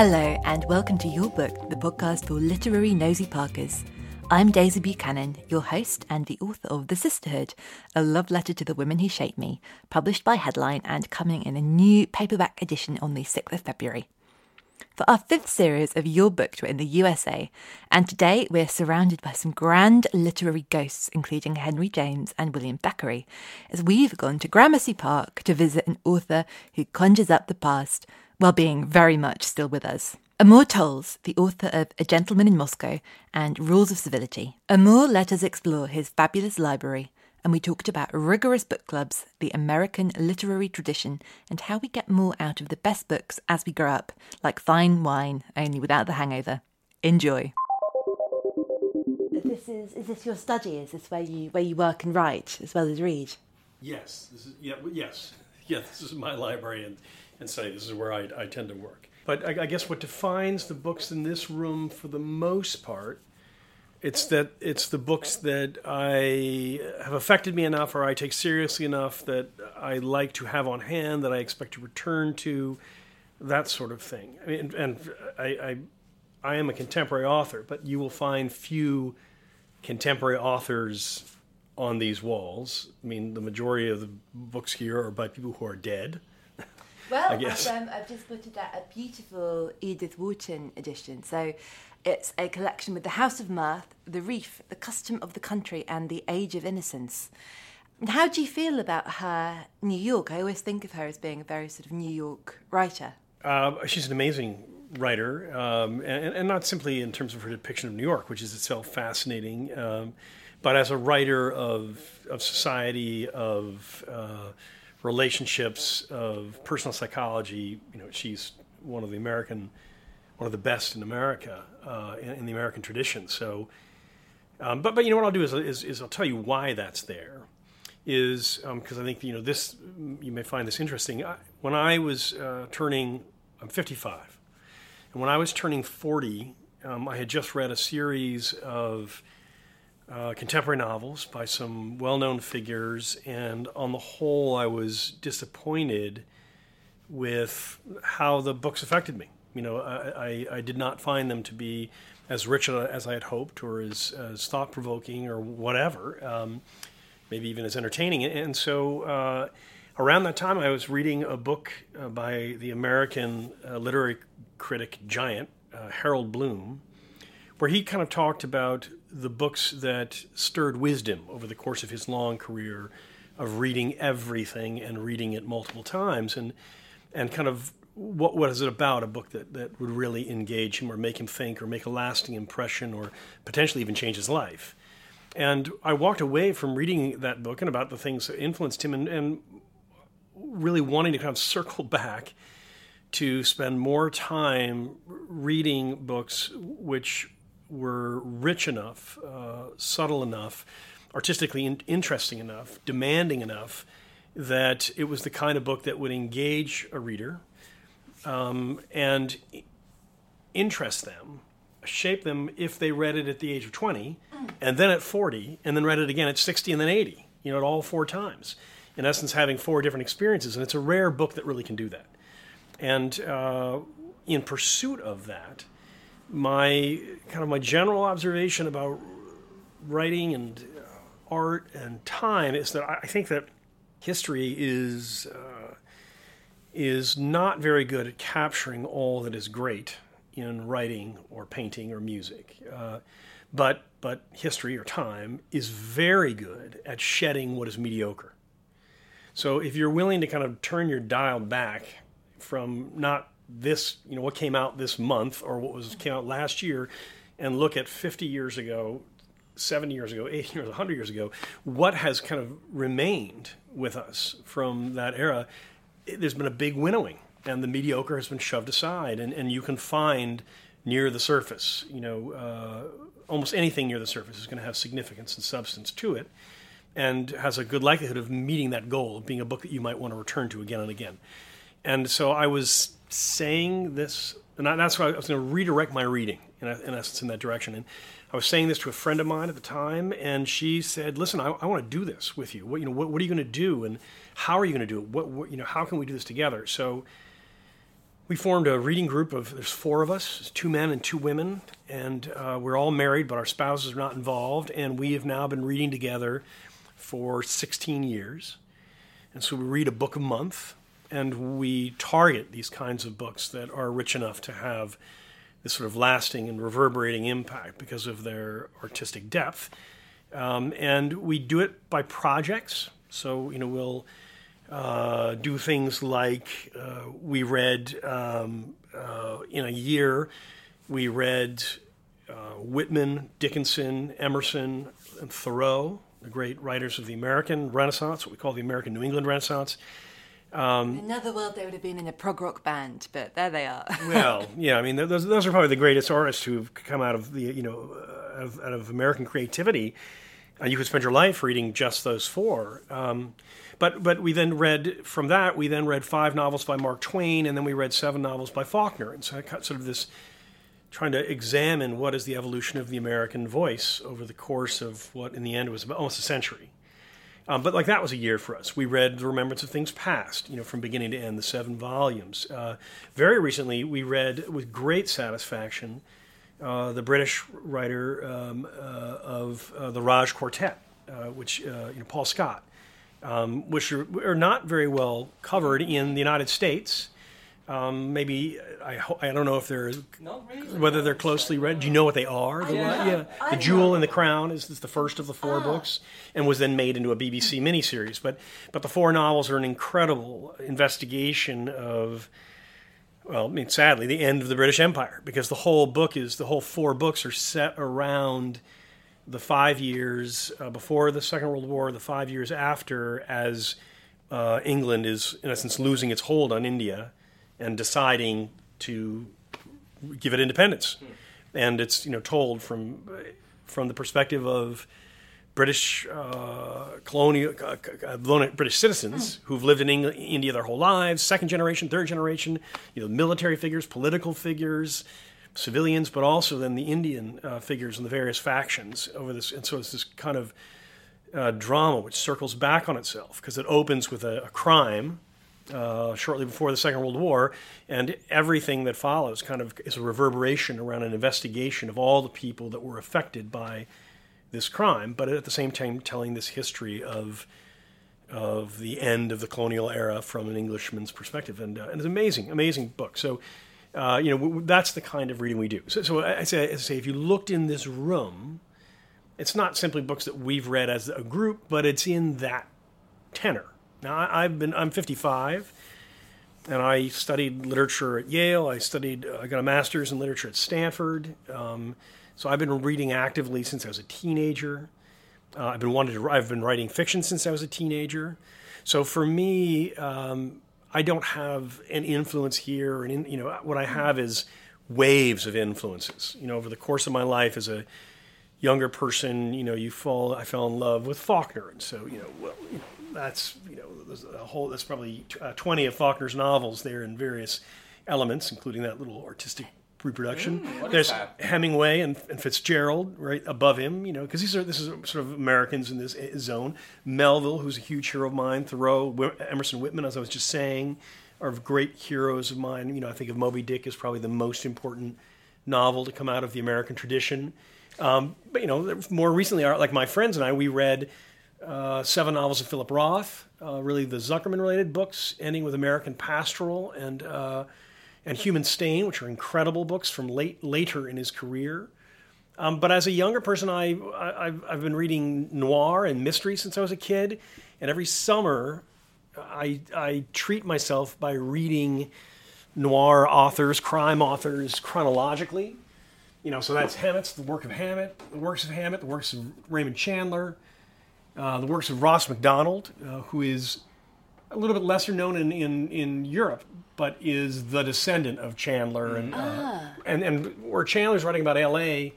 Hello, and welcome to You're Booked, the podcast for literary nosy parkers. I'm Daisy Buchanan, your host and the author of The Sisterhood, a love letter to the women who shaped me, published by Headline and coming in a new paperback edition on the 6th of February. For our fifth series of You're Booked, we're in the USA, and today we're surrounded by some grand literary ghosts, including Henry James and William Thackeray, as we've gone to Gramercy Park to visit an author who conjures up the past while being very much still with us. Amor Towles, the author of A Gentleman in Moscow and Rules of Civility. Amor let us explore his fabulous library, and we talked about rigorous book clubs, the American literary tradition, and how we get more out of the best books as we grow up, like fine wine, only without the hangover. Enjoy. This is is this your study? Is this where you where you work and write as well as read? Yes, this is yeah, yes, yeah. This is my library and and say, This is where I, I tend to work. But I, I guess what defines the books in this room, for the most part, it's that it's the books that I have affected me enough, or I take seriously enough that I like to have on hand, that I expect to return to, that sort of thing. I mean, and I, I, I am a contemporary author, but you will find few contemporary authors on these walls. I mean, the majority of the books here are by people who are dead. Well, I guess. I've, um, I've just put out a beautiful Edith Wharton edition. So it's a collection with The House of Mirth, The Reef, The Custom of the Country, and The Age of Innocence. How do you feel about her New York? I always think of her as being a very sort of New York writer. Uh, she's an amazing writer, um, and, and not simply in terms of her depiction of New York, which is itself fascinating, um, but as a writer of of society, of uh, relationships, of personal psychology. You know, she's one of the American, one of the best in America uh, in, in the American tradition. So, um, but but you know what I'll do is, is is I'll tell you why that's there is because I think you know this. You may find this interesting. I, when I was uh, turning, I'm 55, and when I was turning 40, um, I had just read a series of uh, contemporary novels by some well-known figures, and on the whole, I was disappointed with how the books affected me. You know, I, I, I did not find them to be as rich as I had hoped, or as, as thought-provoking, or whatever. Um, maybe even as entertaining. And so uh, around that time, I was reading a book uh, by the American uh, literary critic giant, uh, Harold Bloom, where he kind of talked about the books that stirred wisdom over the course of his long career of reading everything and reading it multiple times and and kind of what what is it about a book that, that would really engage him or make him think or make a lasting impression or potentially even change his life. And I walked away from reading that book and about the things that influenced him and, and really wanting to kind of circle back to spend more time reading books which were rich enough, uh, subtle enough, artistically in- interesting enough, demanding enough that it was the kind of book that would engage a reader um, and interest them, shape them if they read it at the age of 20, and then at 40, and then read it again at 60 and then 80, you know, at all four times. in essence, having four different experiences. And it's a rare book that really can do that. And uh, in pursuit of that, my kind of my general observation about writing and art and time is that I think that history is uh, is not very good at capturing all that is great in writing or painting or music. Uh, but but history or time is very good at shedding what is mediocre. So if you're willing to kind of turn your dial back from not this, you know, what came out this month or what was came out last year, and look at 50 years ago, 70 years ago, 80 years, 100 years ago, what has kind of remained with us from that era? There's been a big winnowing, and the mediocre has been shoved aside, and, and you can find near the surface, you know, uh, almost anything near the surface is going to have significance and substance to it and has a good likelihood of meeting that goal of being a book that you might want to return to again and again. And so I was saying this, and that's why I was going to redirect my reading, in, essence, in that direction. And I was saying this to a friend of mine at the time, and she said, "Listen, I, I want to do this with you. What you know, what, what are you going to do, and how are you going to do it? What, what, you know, how can we do this together?" So we formed a reading group of there's four of us, two men and two women, and uh, we're all married, but our spouses are not involved, and we have now been reading together for 16 years. And so we read a book a month, and we target these kinds of books that are rich enough to have this sort of lasting and reverberating impact because of their artistic depth. Um, and we do it by projects. So, you know, we'll uh, do things like uh, we read um, uh, in a year, we read uh, Whitman, Dickinson, Emerson, and Thoreau, the great writers of the American Renaissance, what we call the American New England Renaissance. Um, Another world they would have been in a prog rock band, but there they are. well, yeah, I mean, those, those are probably the greatest artists who've come out of the you know out of, out of American creativity. Uh, you could spend your life reading just those four. Um, but but we then read from that we then read five novels by Mark Twain, and then we read seven novels by Faulkner, and so I got sort of this trying to examine what is the evolution of the American voice over the course of what in the end was almost a century. Um, but like that was a year for us. We read The Remembrance of Things Past, you know, from beginning to end, the seven volumes. Uh, very recently, we read with great satisfaction uh, the British writer um, uh, of uh, the Raj Quartet, uh, which uh, you know Paul Scott, um, which are, are, not very well covered in the United States. Um, maybe I, I don't know if they're really. whether they're closely read. Do you know what they are? The, yeah, yeah. the Jewel in the Crown is, is, the first of the four oh. books, and was then made into a BBC miniseries. But but the four novels are an incredible investigation of well, I mean, sadly, the end of the British Empire, because the whole book is the whole four books are set around the five years uh, before the Second World War, the five years after, as uh, England is in essence losing its hold on India and deciding to give it independence. And it's you know told from from the perspective of British uh, colonial uh, uh British citizens who've lived in England, India their whole lives, second generation, third generation, you know, military figures, political figures, civilians, but also then the Indian uh, figures and the various factions over this. And so it's this kind of uh, drama which circles back on itself because it opens with a, a crime uh, shortly before the Second World War, and everything that follows kind of is a reverberation around an investigation of all the people that were affected by this crime, but at the same time telling this history of of the end of the colonial era from an Englishman's perspective, and, uh, and it's amazing, amazing book. So, uh, you know, w- that's the kind of reading we do. So, so I, say, I say, if you looked in this room, it's not simply books that we've read as a group, but it's in that tenor. Now, I, have been, I'm 55, and I studied literature at Yale. I studied, uh, I got a master's in literature at Stanford. Um, so I've been reading actively since I was a teenager. Uh, I've been wanted to. I've been writing fiction since I was a teenager. So for me, um, I don't have an influence here, and in, you know what I have is waves of influences. You know, over the course of my life as a younger person, you know, you fall. I fell in love with Faulkner, and so you know, well, you know, that's you know, there's a whole. That's probably uh, twenty of Faulkner's novels there in various elements, including that little artistic reproduction. There's Hemingway and, and Fitzgerald right above him, you know, because these are this is sort of Americans in this zone. Melville, who's a huge hero of mine. Thoreau, Emerson Whitman, as I was just saying, are great heroes of mine. You know, I think of Moby Dick as probably the most important novel to come out of the American tradition. Um, but you know, more recently, like my friends and I, we read uh, seven novels of Philip Roth, uh, really the Zuckerman-related books, ending with American Pastoral and uh, and Human Stain, which are incredible books from late later in his career. Um, but as a younger person, I, I I've, I've been reading noir and mystery since I was a kid, and every summer, I I treat myself by reading noir authors, crime authors chronologically. You know, so that's Hammett's the work of Hammett, the works of Hammett, the works of Raymond Chandler, the works of Ross MacDonald, uh, who is a little bit lesser known in, in, in Europe, but is the descendant of Chandler. And, uh, and, and where Chandler's writing about L.A.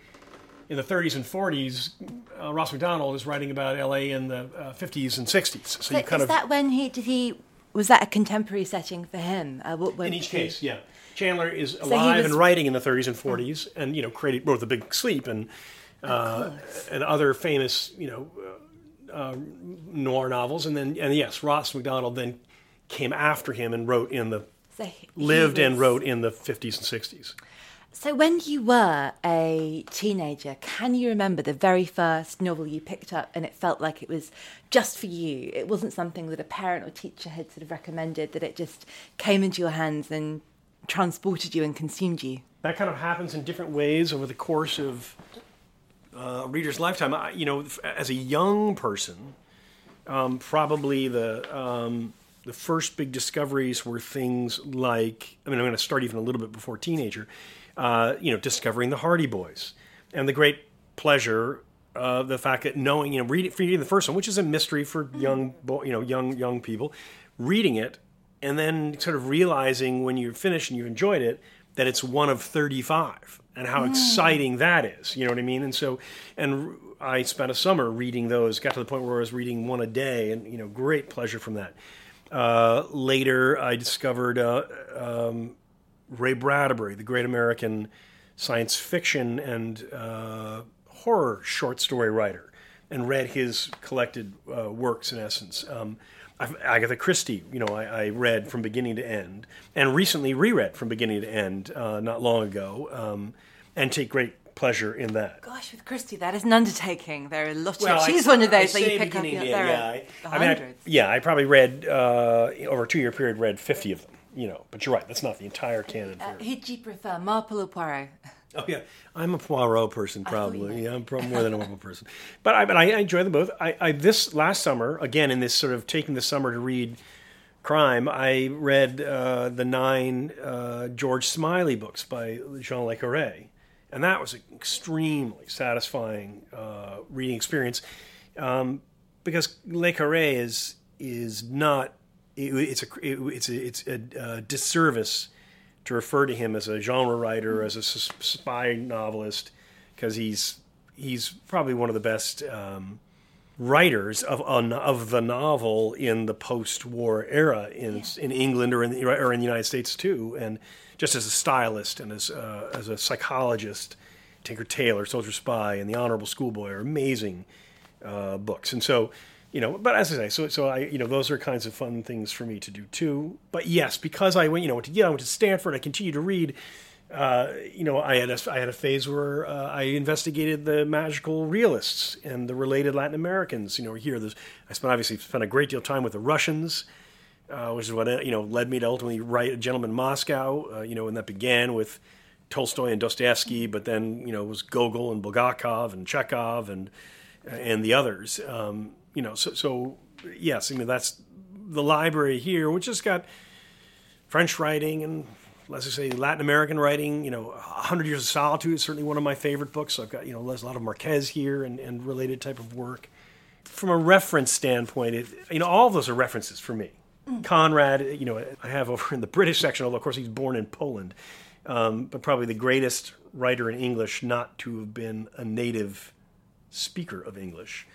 in the 30s and 40s, uh, Ross MacDonald is writing about L.A. in the uh, 50s and 60s. So, So you kind is of that when he did he was that a contemporary setting for him? Uh, what, in each he- case, yeah. Chandler is he alive was- and writing in the 30s and 40s, and you know created wrote The Big Sleep and uh, and other famous you know uh, noir novels, and then and yes, Ross MacDonald then came after him and wrote in the So lived and wrote in the 50s and 60s. So when you were a teenager, can you remember the very first novel you picked up and it felt like it was just for you? It wasn't something that a parent or teacher had sort of recommended, that it just came into your hands and transported you and consumed you. that kind of happens in different ways over the course of uh, reader's lifetime. I, you know, as a young person, um, probably the um, the first big discoveries were things like. I mean, I'm going to start even a little bit before teenager. Uh, you know, discovering the Hardy Boys, and the great pleasure of the fact that knowing, you know, reading, reading the first one, which is a mystery for young, you know, young young people, reading it and then sort of realizing when you're finished and you've enjoyed it that it's one of 35 and how exciting that is you know what i mean? And so and i spent a summer reading those got to the point where i was reading one a day and you know great pleasure from that. Uh, later i discovered uh, um, ray bradbury the great american science fiction and uh, horror short story writer and read his collected uh, works in essence. Um, Agatha Christie, you know, I, I read from beginning to end, and recently reread from beginning to end uh, not long ago, um, and take great pleasure in that. Gosh, with Christie, that is an undertaking. There are a lot of. I- she's one of I those that say you pick up. beginning You know, there end, are yeah, I, I mean, I- yeah, I probably read uh, over a two-year period, read fifty of them. You know, but you're right. That's not the entire canon. Uh, who'd you prefer, Marple or Poirot? Oh yeah, I'm a Poirot person you probably. Yeah, I'm probably more than a Poirot person. But I, but I, I enjoy them both. I, I this last summer again in this sort of taking the summer to read crime. I read uh, the nine uh, George Smiley books by John Le Carré, and that was an extremely satisfying uh, reading experience um, because Le Carré is is not. It, it's a it, it's a, it's a uh, disservice to refer to him as a genre writer, as a spy novelist, because he's he's probably one of the best um, writers of of the novel in the post-war era in in England or in the, or in the United States too, and just as a stylist and as uh, as a psychologist, Tinker Tailor, Soldier Spy, and The Honorable Schoolboy are amazing uh, books. And so, you know, but as I say, so so I, you know, those are kinds of fun things for me to do too. But yes, because I went, you know, went to Yale, I went to Stanford, I continued to read. Uh, you know, I had a, I had a phase where uh, I investigated the magical realists and the related Latin Americans. You know, here there's I spent obviously spent a great deal of time with the Russians, uh, which is what uh, you know led me to ultimately write A Gentleman in Moscow. Uh, you know, and that began with Tolstoy and Dostoevsky, but then you know it was Gogol and Bulgakov and Chekhov and and the others. Um, you know, so, so yes, I mean that's the library here, which has got French writing and let's just say Latin American writing. You know, Hundred Years of Solitude is certainly one of my favorite books. So I've got you know there's a lot of Marquez here and, and related type of work. From a reference standpoint, it, you know all of those are references for me. Conrad, you know, I have over in the British section, although of course he's born in Poland, um, but probably the greatest writer in English not to have been a native speaker of English,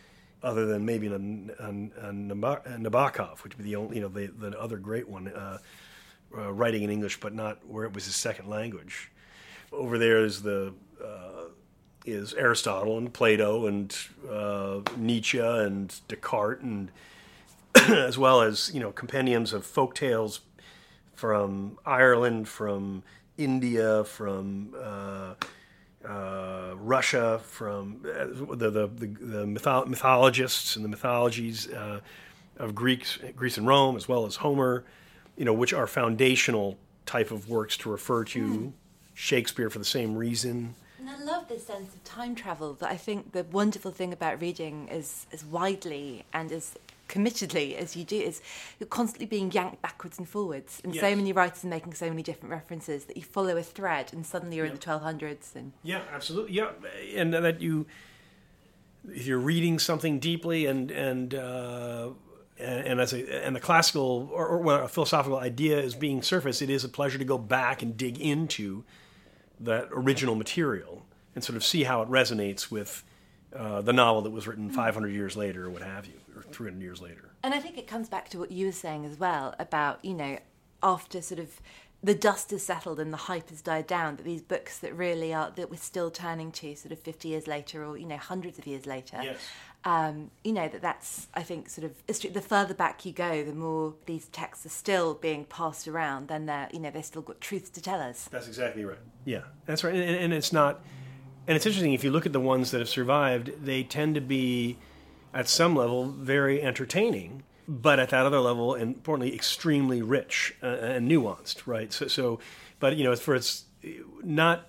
other than maybe a, a, a, Nabokov, which would be the only, you know, the, the other great one, uh, uh, writing in English, but not where it was his second language. over there is the uh, is Aristotle and Plato and uh, Nietzsche and Descartes and as well as you know compendiums of folk tales from Ireland, from India, from uh, Russia, from uh, the the, the, the mytho- mythologists and the mythologies uh, of Greeks, Greece and Rome, as well as Homer, you know, which are foundational type of works to refer to. Shakespeare for the same reason. And I love this sense of time travel. That I think the wonderful thing about reading is, is widely and as committedly as you do is you're constantly being yanked backwards and forwards, and so many writers are making so many different references that you follow a thread, and suddenly you're in the 1200s. And Yeah, absolutely. Yeah, and that you, if you're reading something deeply and and uh, and, and as a and the classical or, or well, a philosophical idea is being surfaced, it is a pleasure to go back and dig into that original material and sort of see how it resonates with uh, the novel that was written 500 years later or what have you, or 300 years later. And I think it comes back to what you were saying as well about, you know, after sort of the dust has settled and the hype has died down, that these books that really are, that we're still turning to sort of 50 years later or, you know, hundreds of years later. Yes. Um, you know, that that's, I think, sort of, the further back you go, the more these texts are still being passed around, then they're, you know, they've still got truth to tell us. That's exactly right. Yeah, that's right. And, and it's not, and it's interesting if you look at the ones that have survived, they tend to be, at some level, very entertaining, but at that other level, and importantly, extremely rich uh, and nuanced. Right. So, so, but you know, for it's not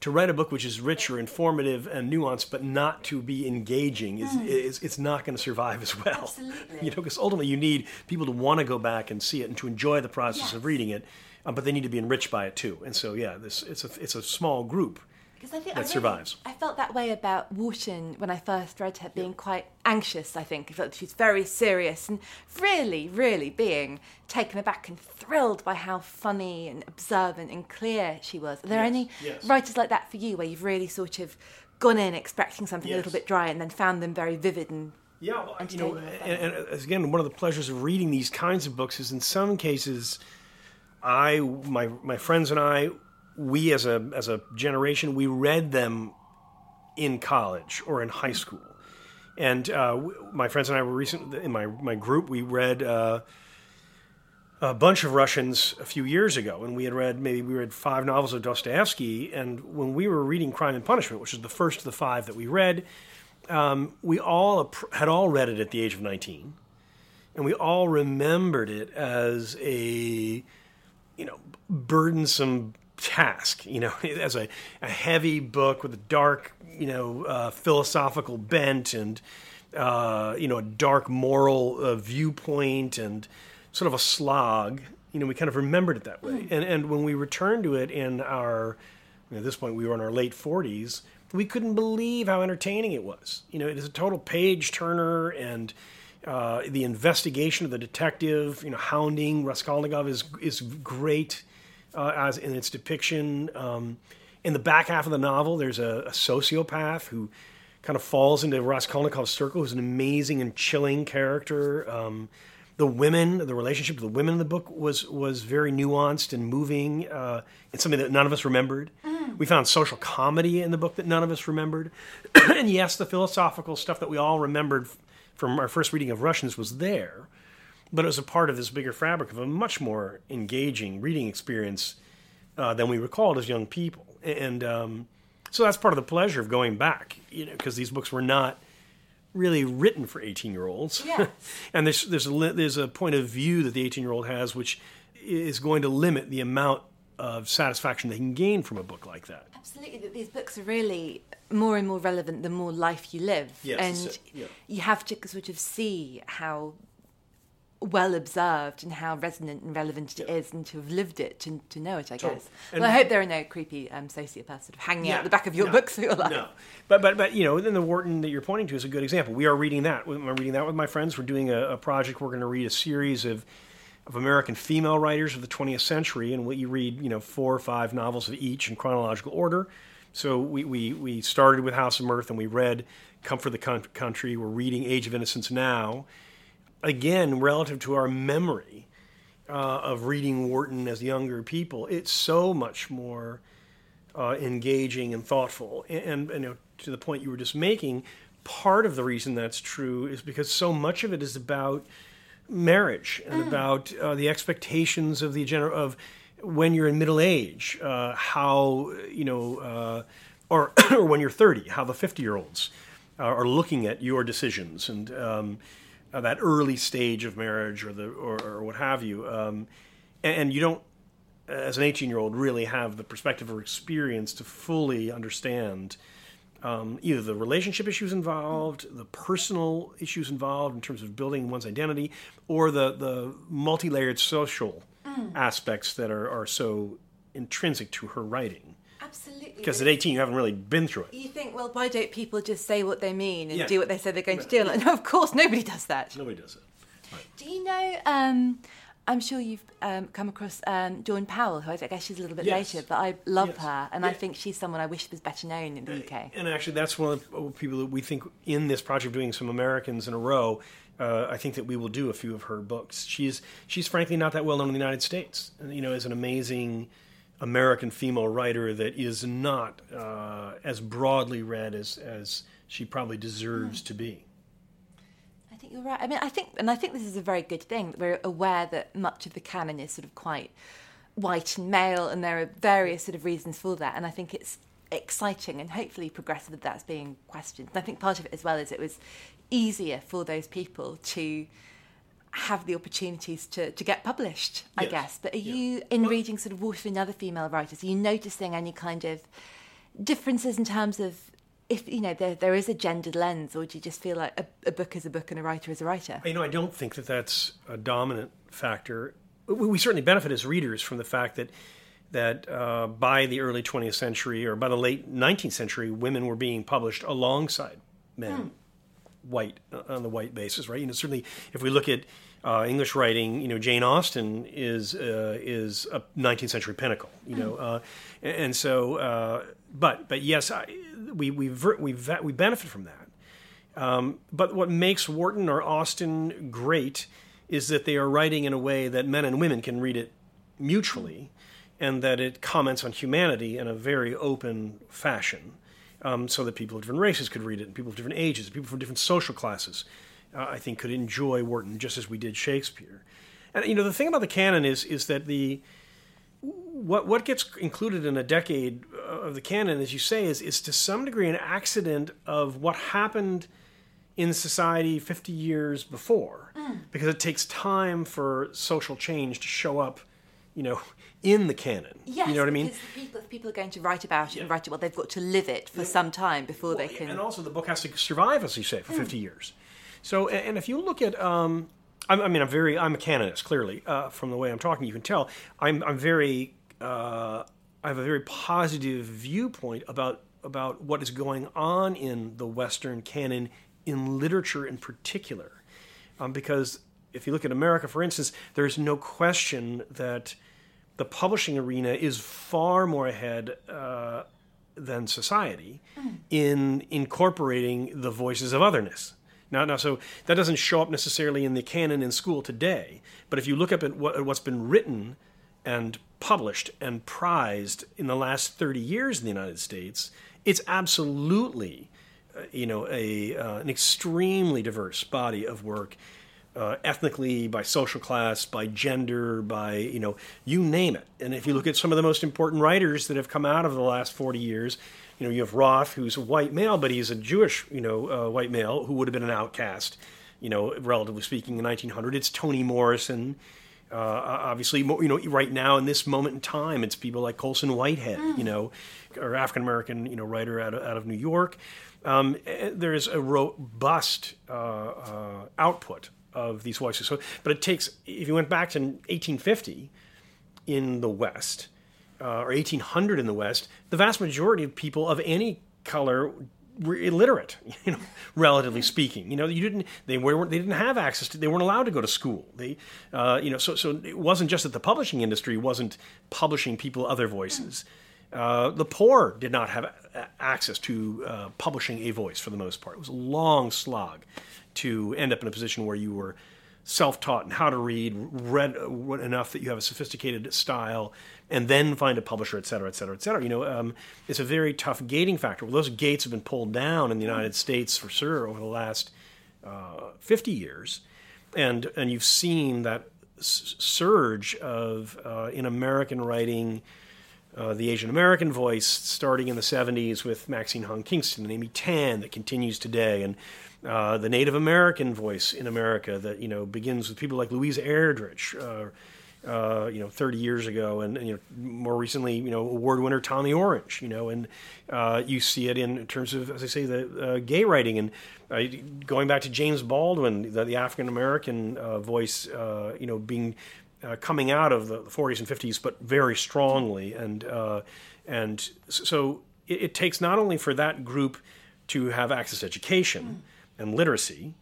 to write a book which is rich or informative and nuanced, but not to be engaging is, is it's not going to survive as well. Absolutely. You know, because ultimately you need people to want to go back and see it and to enjoy the process Yes. of reading it, uh, but they need to be enriched by it too. And so, yeah, this it's a it's a small group Because I think that I really- survives. I felt that way about Wharton when I first read her, being quite anxious. I think I felt she was very serious and really, really being taken aback and thrilled by how funny and observant and clear she was. Are there Yes, any yes. writers like that for you, where you've really sort of gone in expecting something a little bit dry and then found them very vivid and Yeah, well, you know, and and, and again, one of the pleasures of reading these kinds of books is in some cases, I, my my friends and I, we as a as a generation, we read them in college or in high school, and uh, my friends and I were recent in my my group. We read. Uh, a bunch of Russians a few years ago, and we had read maybe we read five novels of Dostoevsky. And when we were reading Crime and Punishment, which is the first of the five that we read, um, we all had all read it at the age of nineteen, and we all remembered it as a you know burdensome task. You know, as a, a heavy book with a dark you know uh, philosophical bent and uh, you know a dark moral uh, viewpoint and sort of a slog. You know, we kind of remembered it that way. And and when we returned to it in our at this point we were in our late 40s we couldn't believe how entertaining it was you know it is a total page turner and uh, the investigation of the detective you know hounding raskolnikov is is great uh, as in its depiction um, in the back half of the novel there's a, a sociopath who kind of falls into raskolnikov's circle who's an amazing and chilling character um, the women, the relationship of the women in the book was was very nuanced and moving. Uh, it's something that none of us remembered. We found social comedy in the book that none of us remembered, and yes, the philosophical stuff that we all remembered from our first reading of Russians was there, but it was a part of this bigger fabric of a much more engaging reading experience uh, than we recalled as young people. And um, so that's part of the pleasure of going back, you know, because these books were not really written for 18 year olds. Yes. and there's, there's, a, there's a point of view that the 18 year old has which is going to limit the amount of satisfaction they can gain from a book like that. Absolutely, that these books are really more and more relevant the more life you live. Yes, and yeah. you have to sort of see how well observed and how resonant and relevant it is, and to have lived it, to, to know it, I Totally. guess. And- well, I hope there are no creepy um, sociopaths sort of hanging out the back of your no, books for your life. No, but but but you know, then the Wharton that you're pointing to is a good example. We are reading that. I'm reading that with my friends. We're doing a, a project. We're going to read a series of of American female writers of the 20th century, and we read you know four or five novels of each in chronological order. So we we we started with House of Mirth, and we read Comfort the Country. We're reading Age of Innocence now. Again, relative to our memory uh, of reading Wharton as younger people, it's so much more uh, engaging and thoughtful. And, and, you know, to the point you were just making, part of the reason that's true is because so much of it is about marriage and about uh, the expectations of the gener- of when you're in middle age, uh, how you know, uh, or or when you're 30, how the 50 year olds are looking at your decisions and um, uh, that early stage of marriage or the or, or what have you, um, and, and you don't as an 18 year old really have the perspective or experience to fully understand um, either the relationship issues involved, the personal issues involved in terms of building one's identity, or the, the multi layered social aspects that are, are so intrinsic to her writing. Absolutely. Because at 18, you haven't really been through it. You think, well, why don't people just say what they mean and Yeah. do what they say they're going to do? Like, no, of course, nobody does that. Nobody does it. Do you know? Um, I'm sure you've um, come across um, Dawn Powell, who I guess she's a little bit Yes. later, but I love Yes. her, and I think she's someone I wish was better known in the UK. And actually, that's one of the people that we think in this project, doing some Americans in a row. Uh, I think that we will do a few of her books. She's she's frankly not that well known in the United States. You know, is an amazing American female writer that is not uh, as broadly read as as she probably deserves to be. I think you're right. I mean, I think, and I think this is a very good thing that we're aware that much of the canon is sort of quite white and male, and there are various sort of reasons for that. And I think it's exciting and hopefully progressive that that's being questioned. And I think part of it as well is it was easier for those people to have the opportunities to, to get published, I Yes. guess. But are Yeah. you, in reading sort of Wharton and other female writers, are you noticing any kind of differences in terms of if you know there there is a gendered lens, or do you just feel like a, a book is a book and a writer is a writer? You know, I don't think that that's a dominant factor. We, certainly benefit as readers from the fact that that uh, by the early 20th century or by the late 19th century, women were being published alongside men, white uh, on the white basis, right? You know, certainly if we look at uh, English writing, you know, Jane Austen is uh, is a 19th century pinnacle, you know, uh, and, and so, uh, but but yes, I, we we we we benefit from that. Um, but what makes Wharton or Austen great is that they are writing in a way that men and women can read it mutually, and that it comments on humanity in a very open fashion, um, so that people of different races could read it, and people of different ages, people from different social classes, uh, I think, could enjoy Wharton just as we did Shakespeare. And you know, the thing about the canon is is that the what what gets included in a decade of the canon, as you say, is is to some degree an accident of what happened in society 50 years before, because it takes time for social change to show up, you know, in the canon. Yes, you know what I mean? people, if people are going to write about it and write it, well, they've got to live it for some time before they can. And also, the book has to survive, as you say, for 50 years. So, and if you look at, um, I I mean, I'm very, I'm a canonist, clearly, uh, from the way I'm talking, you can tell. I'm, I'm very, uh, I have a very positive viewpoint about about what is going on in the Western canon in literature in particular, um, because if you look at America, for instance, there's no question that the publishing arena is far more ahead uh, than society in incorporating the voices of otherness. Now, now, so that doesn't show up necessarily in the canon in school today. But if you look up at, what, at what's been written and published and prized in the last 30 years in the United States, it's absolutely, uh, you know, a uh, an extremely diverse body of work uh, ethnically, by social class, by gender, by you know, you name it. And if you look at some of the most important writers that have come out of the last forty years, you know, you have Roth, who's a white male, but he's a Jewish, you know, uh, white male who would have been an outcast, you know, relatively speaking, in 1900. It's Toni Morrison. Uh, obviously, you know, right now in this moment in time, it's people like Colson Whitehead, you know, or African American, you know, writer out of, out of New York. Um, eh, there is a robust uh, uh, output of these voices. So, but it takes. If you went back to 1850 in the West, uh, or 1800 in the West, the vast majority of people of any color were illiterate, you know, relatively speaking. You know, you didn't they weren't they didn't have access to they weren't allowed to go to school. They, uh, you know, so so it wasn't just that the publishing industry wasn't publishing people other voices. Uh, the poor did not have access to uh, publishing a voice for the most part. It was a long slog to end up in a position where you were self-taught and how to read, read enough that you have a sophisticated style, and then find a publisher, et cetera, et cetera, et cetera. You know, um, it's a very tough gating factor. Well, those gates have been pulled down in the United States for sure over the last uh, 50 years, and and you've seen that s- surge of uh, in American writing. Uh, the Asian American voice starting in the 70s with Maxine Hong Kingston and Amy Tan that continues today, and uh, the Native American voice in America that you know begins with people like Louise Erdrich, uh, uh, you know, 30 years ago, and, and, you know, more recently, you know, award winner Tommy Orange, you know, and uh, you see it in terms of, as I say, the gay writing, and going back to James Baldwin, the, the African American voice, you know, being coming out of the 40s and 50s, but very strongly, and and so it, it, takes not only for that group to have access to education and literacy,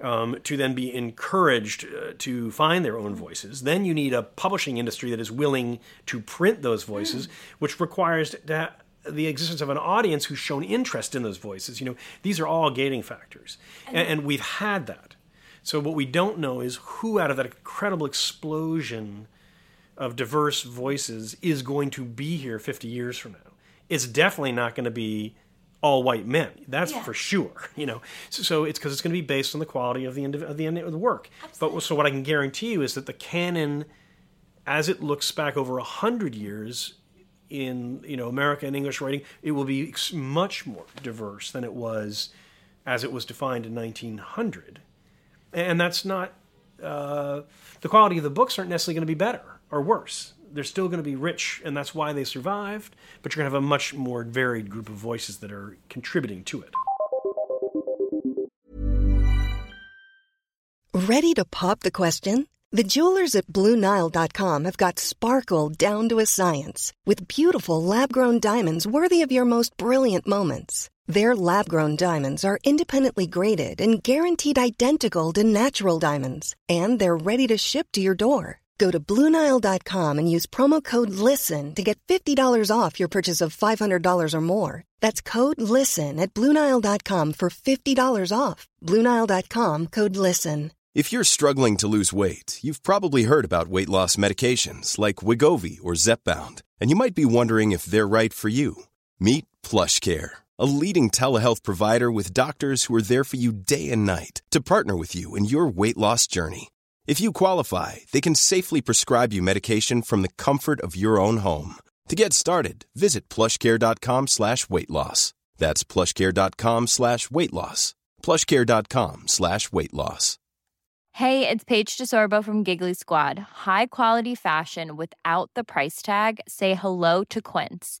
um, to then be encouraged uh, to find their own voices. Then you need a publishing industry that is willing to print those voices, mm. which requires that the existence of an audience who's shown interest in those voices. You know, these are all gating factors, and, and we've had that. So what we don't know is who out of that incredible explosion of diverse voices is going to be here 50 years from now. It's definitely not going to be all white men. That's yeah. for sure. You know, so, so it's because it's going to be based on the quality of the of the end of the work. Absolutely. But so what I can guarantee you is that the canon, as it looks back over a hundred years in you know America and English writing, it will be much more diverse than it was as it was defined in 1900. And that's not uh, the quality of the books aren't necessarily going to be better or worse they're still going to be rich, and that's why they survived. But you're going to have a much more varied group of voices that are contributing to it. Ready to pop the question? The jewelers at BlueNile.com have got sparkle down to a science with beautiful lab-grown diamonds worthy of your most brilliant moments. Their lab-grown diamonds are independently graded and guaranteed identical to natural diamonds, and they're ready to ship to your door. Go to Bluenile.com and use promo code LISTEN to get $50 off your purchase of $500 or more. That's code LISTEN at Bluenile.com for $50 off. Bluenile.com code LISTEN. If you're struggling to lose weight, you've probably heard about weight loss medications like Wegovy or Zepbound, and you might be wondering if they're right for you. Meet PlushCare, a leading telehealth provider with doctors who are there for you day and night to partner with you in your weight loss journey. If you qualify, they can safely prescribe you medication from the comfort of your own home. To get started, visit plushcare.com slash weight loss. That's plushcare.com slash weight loss. Plushcare.com slash weight loss. Hey, it's Paige DeSorbo from Giggly Squad. High quality fashion without the price tag. Say hello to Quince.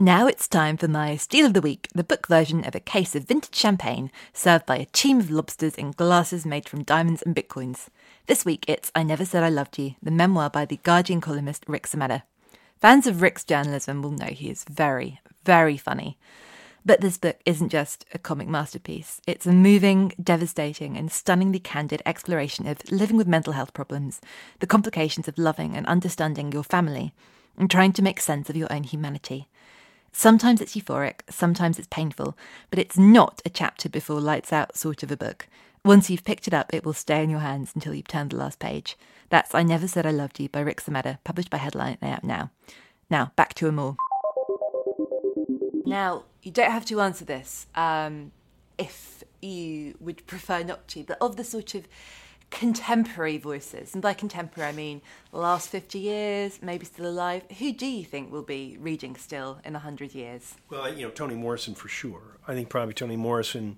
Now it's time for my Steal of the Week, the book version of a case of vintage champagne served by a team of lobsters in glasses made from diamonds and bitcoins. This week it's I Never Said I Loved You, the memoir by the Guardian columnist Rhik Samadder. Fans of Rhik's journalism will know he is very, very funny. But this book isn't just a comic masterpiece. It's a moving, devastating, and stunningly candid exploration of living with mental health problems, the complications of loving and understanding your family, and trying to make sense of your own humanity. Sometimes it's euphoric, sometimes it's painful, but it's not a chapter before lights out sort of a book. Once you've picked it up, it will stay in your hands until you've turned the last page. That's I Never Said I Loved You by Rhik Samadder, published by Headline out now. Now, back to Amor. Now, you don't have to answer this um, if you would prefer not to, but of the sort of contemporary voices, and by contemporary I mean last 50 years, maybe still alive, who do you think will be reading still in 100 years? Well, you know, Toni Morrison for sure. I think probably Toni Morrison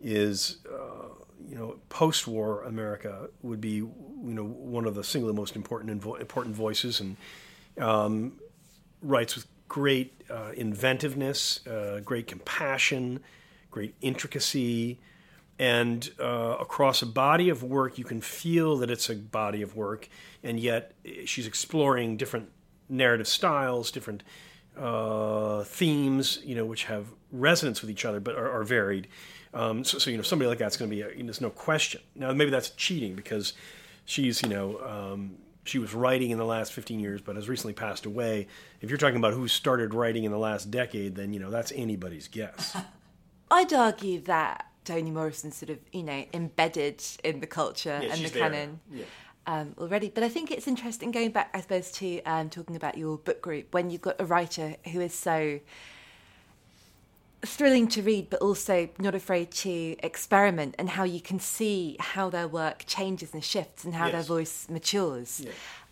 is, uh, you know, post war America would be, you know, one of the single most important important voices and um, writes with great uh, inventiveness, uh, great compassion great intricacy, and uh, across a body of work, you can feel that it's a body of work, and yet she's exploring different narrative styles, different uh, themes, you know, which have resonance with each other but are, are varied. Um, so, so, you know, somebody like that's going to be, a, there's no question. Now, maybe that's cheating because she's, you know, um, she was writing in the last 15 years, but has recently passed away. If you're talking about who started writing in the last decade, then, you know, that's anybody's guess. I'd argue that Toni Morrison sort of, you know, embedded in the culture Yeah, and the canon. Yeah. Um, already, but I think it's interesting going back, I suppose, to um, talking about your book group when you've got a writer who is so thrilling to read, but also not afraid to experiment, and how you can see how their work changes and shifts, and how their voice matures.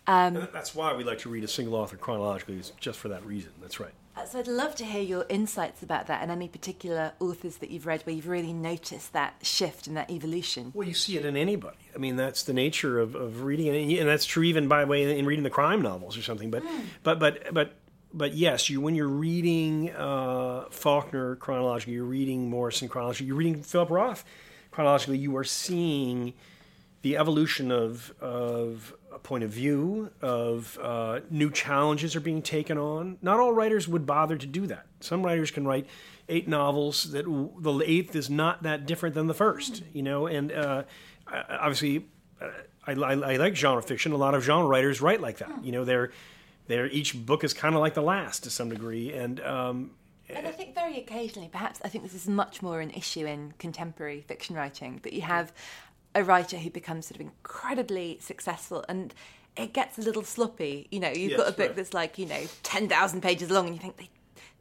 And that- that's why we like to read a single author chronologically, is just for that reason. That's right. Uh, So I'd love to hear your insights about that, and any particular authors that you've read where you've really noticed that shift and that evolution. Well, you see it in anybody. I mean, that's the nature of, of reading, and, and that's true even by the way in reading the crime novels or something. But, but, but, but, but yes, you when you're reading uh, Faulkner chronologically, you're reading Morrison chronologically, you're reading Philip Roth chronologically. You are seeing the evolution of of a point of view, of uh, new challenges are being taken on. Not all writers would bother to do that. Some writers can write eight novels that w- the eighth is not that different than the first, you know. And uh, obviously, uh, I, I, I like genre fiction. A lot of genre writers write like that. You know, they're they're each book is kind of like the last to some degree, and um, And I think very occasionally, perhaps I think this is much more an issue in contemporary fiction writing, that you have a writer who becomes sort of incredibly successful and it gets a little sloppy. You know, you've Yes, got a book right. that's like, you know, 10,000 pages long and you think, the,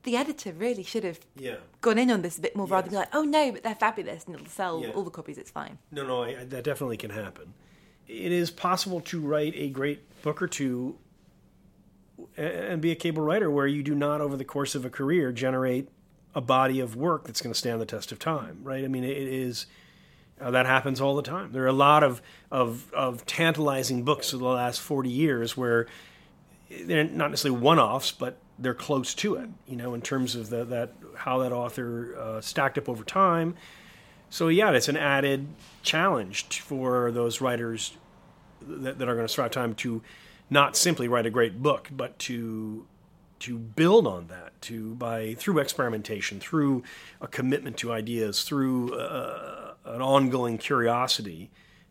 the editor really should have Yeah. gone in on this a bit more rather than be like, oh no, but they're fabulous and it'll sell Yeah. all the copies, it's fine. No, no, I, I- that definitely can happen. It is possible to write a great book or two and be a cable writer where you do not, over the course of a career, generate a body of work that's going to stand the test of time, right? I mean, it is uh, that happens all the time. There are a lot of, of, of tantalizing books of the last 40 years where they're not necessarily one-offs, but they're close to it, you know, in terms of the, that how that author uh, stacked up over time. So yeah, it's an added challenge for those writers that, that are going to strive time to not simply write a great book, but to to build on that, to by through experimentation, through a commitment to ideas, through uh, an ongoing curiosity,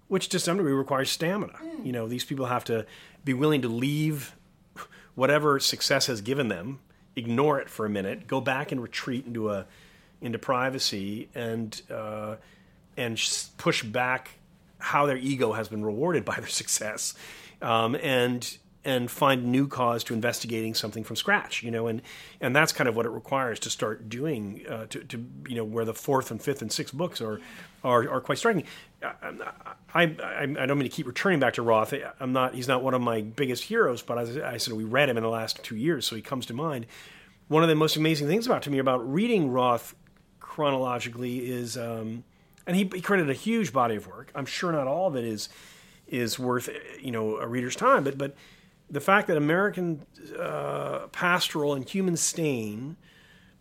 which to some degree requires stamina. You know, these people have to be willing to leave whatever success has given them, ignore it for a minute, go back and retreat into a into privacy, and uh, and push back how their ego has been rewarded by their success, um, and and find new cause to investigating something from scratch. You know, and and that's kind of what it requires to start doing uh, to, to you know where the fourth and fifth and sixth books are are, are quite striking. I, I, I, I don't mean to keep returning back to Roth. I'm not. He's not one of my biggest heroes, but as I said, we read him in the last two years, so he comes to mind. One of the most amazing things about to me about reading Roth chronologically is, um, and he, he credited a huge body of work. I'm sure not all of it is is worth you know a reader's time, but but the fact that American uh, Pastoral and Human Stain,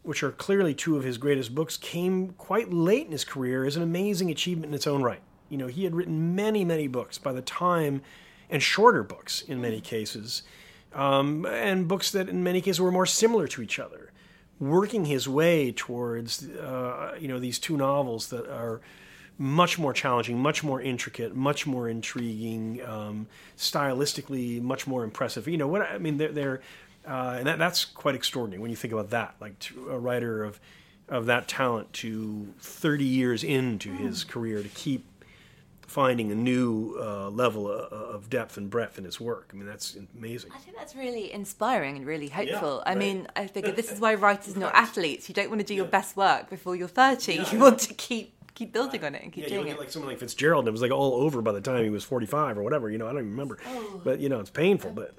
which are clearly two of his greatest books, came quite late in his career is an amazing achievement in its own right. You know, he had written many, many books by the time, and shorter books in many cases, um, and books that in many cases were more similar to each other. Working his way towards, uh, you know, these two novels that are much more challenging, much more intricate, much more intriguing, um, stylistically much more impressive. You know what I mean? They're, they're uh, and that, that's quite extraordinary when you think about that. Like a writer of of that talent to 30 years into his career to keep finding a new uh, level of, of depth and breadth in his work. I mean, that's amazing. I think that's really inspiring and really hopeful. I right. mean, I figure this is why writers are not athletes. You don't want to do your best work before you're 30. You want to keep keep building on it and keep Yeah, you doing look it. like someone like Fitzgerald, and it was like all over by the time he was 45 or whatever. You know, I don't even remember. Oh. But you know, it's painful. But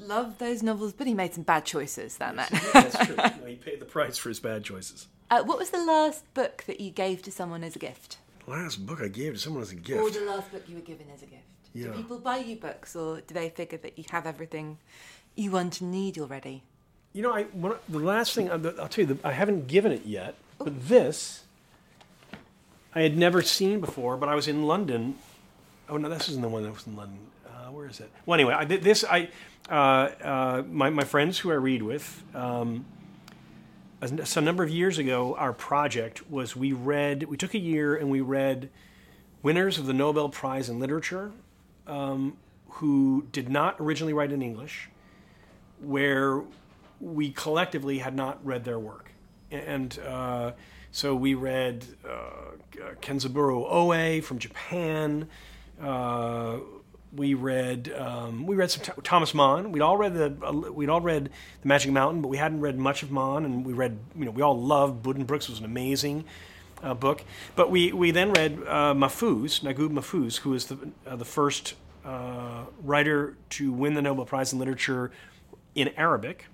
Love those novels, but he made some bad choices, that man. that's true. You know, he paid the price for his bad choices. uh, what was the last book that you gave to someone as a gift? Last book I gave to someone as a gift. Or the last book you were given as a gift? Do people buy you books, or do they figure that you have everything you want and need already? You know, I one, the last thing I'll I'll tell you, the, I haven't given it yet, but this I had never seen before, but I was in London. Oh no, this isn't the one that was in London. Uh, where is it? Well, anyway, I this. I uh, uh, my my friends who I read with. Um, a- number of years ago, our project was we read. We took a year and we read winners of the Nobel Prize in Literature, um, who did not originally write in English, where we collectively had not read their work, and uh, so we read uh, Kenzaburo Oe from Japan. Uh, we read um, we read some Th- Thomas Mann. We'd all read the uh, we'd all read the Magic Mountain, but we hadn't read much of Mann. And we read you know we all loved Buddenbrooks was an amazing uh, book. But we we then read uh, Naguib Mahfouz, who is the uh, the first uh, writer to win the Nobel Prize in Literature in Arabic,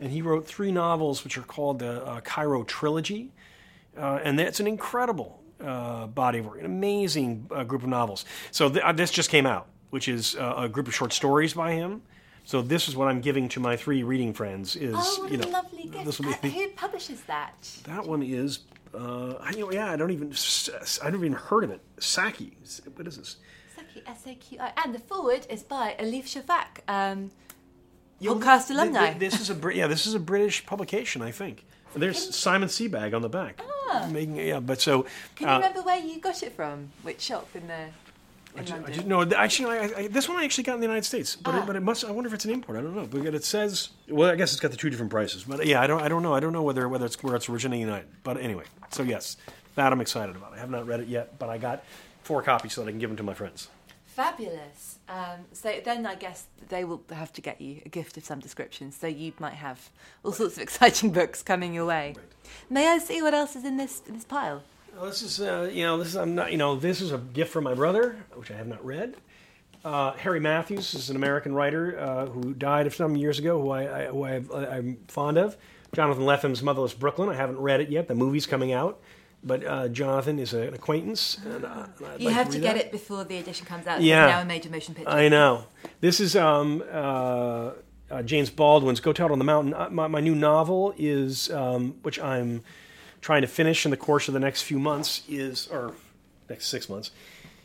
and he wrote three novels which are called the uh, Cairo Trilogy, uh, and that's an incredible uh, body of work, an amazing uh, group of novels. So th- uh, this just came out, which is uh, a group of short stories by him. So this is what I'm giving to my three reading friends. Is Oh, what you a know lovely gift. this will be Who publishes that? that one is. Uh, I, you know, yeah, I don't even. I never even heard of it. Saqi. What is this? Saqi, S-A-Q-I. And the forward is by Elif Shafak, um, Know, podcast th- th- alumni. This is a Brit- yeah, this is a British publication, I think. There's Simon Sebag on the back. Ah. Making, yeah, but so. Can uh, you remember where you got it from? Which shop in the in I London? just, no, actually, I, I, this one I actually got in the United States, but Ah. it, but it must. I wonder if it's an import. I don't know. But it says, well, I guess it's got the two different prices. But yeah, I don't. I don't know. I don't know whether whether it's where it's originating. United. But anyway, so yes, that I'm excited about. I have not read it yet, but I got four copies so that I can give them to my friends. Fabulous. Um, so then I guess they will have to get you a gift of some description. So you might have all sorts of exciting books coming your way. May I see what else is in this this pile? Well, this is, uh, you know, this is I'm not, you know, this is a gift from my brother, which I have not read. Uh, Harry Mathews is an American writer uh, who died some years ago, who I, I who I, I'm fond of. Jonathan Lethem's Motherless Brooklyn. I haven't read it yet. The movie's coming out, but uh, Jonathan is an acquaintance. And, uh, You like have to read get that. it before the edition comes out. Yeah. Now a major motion picture. I know. This is um, uh, uh, James Baldwin's Go Tell It on the Mountain. Uh, my, my new novel is, um, which I'm trying to finish in the course of the next few months, is, or next six months,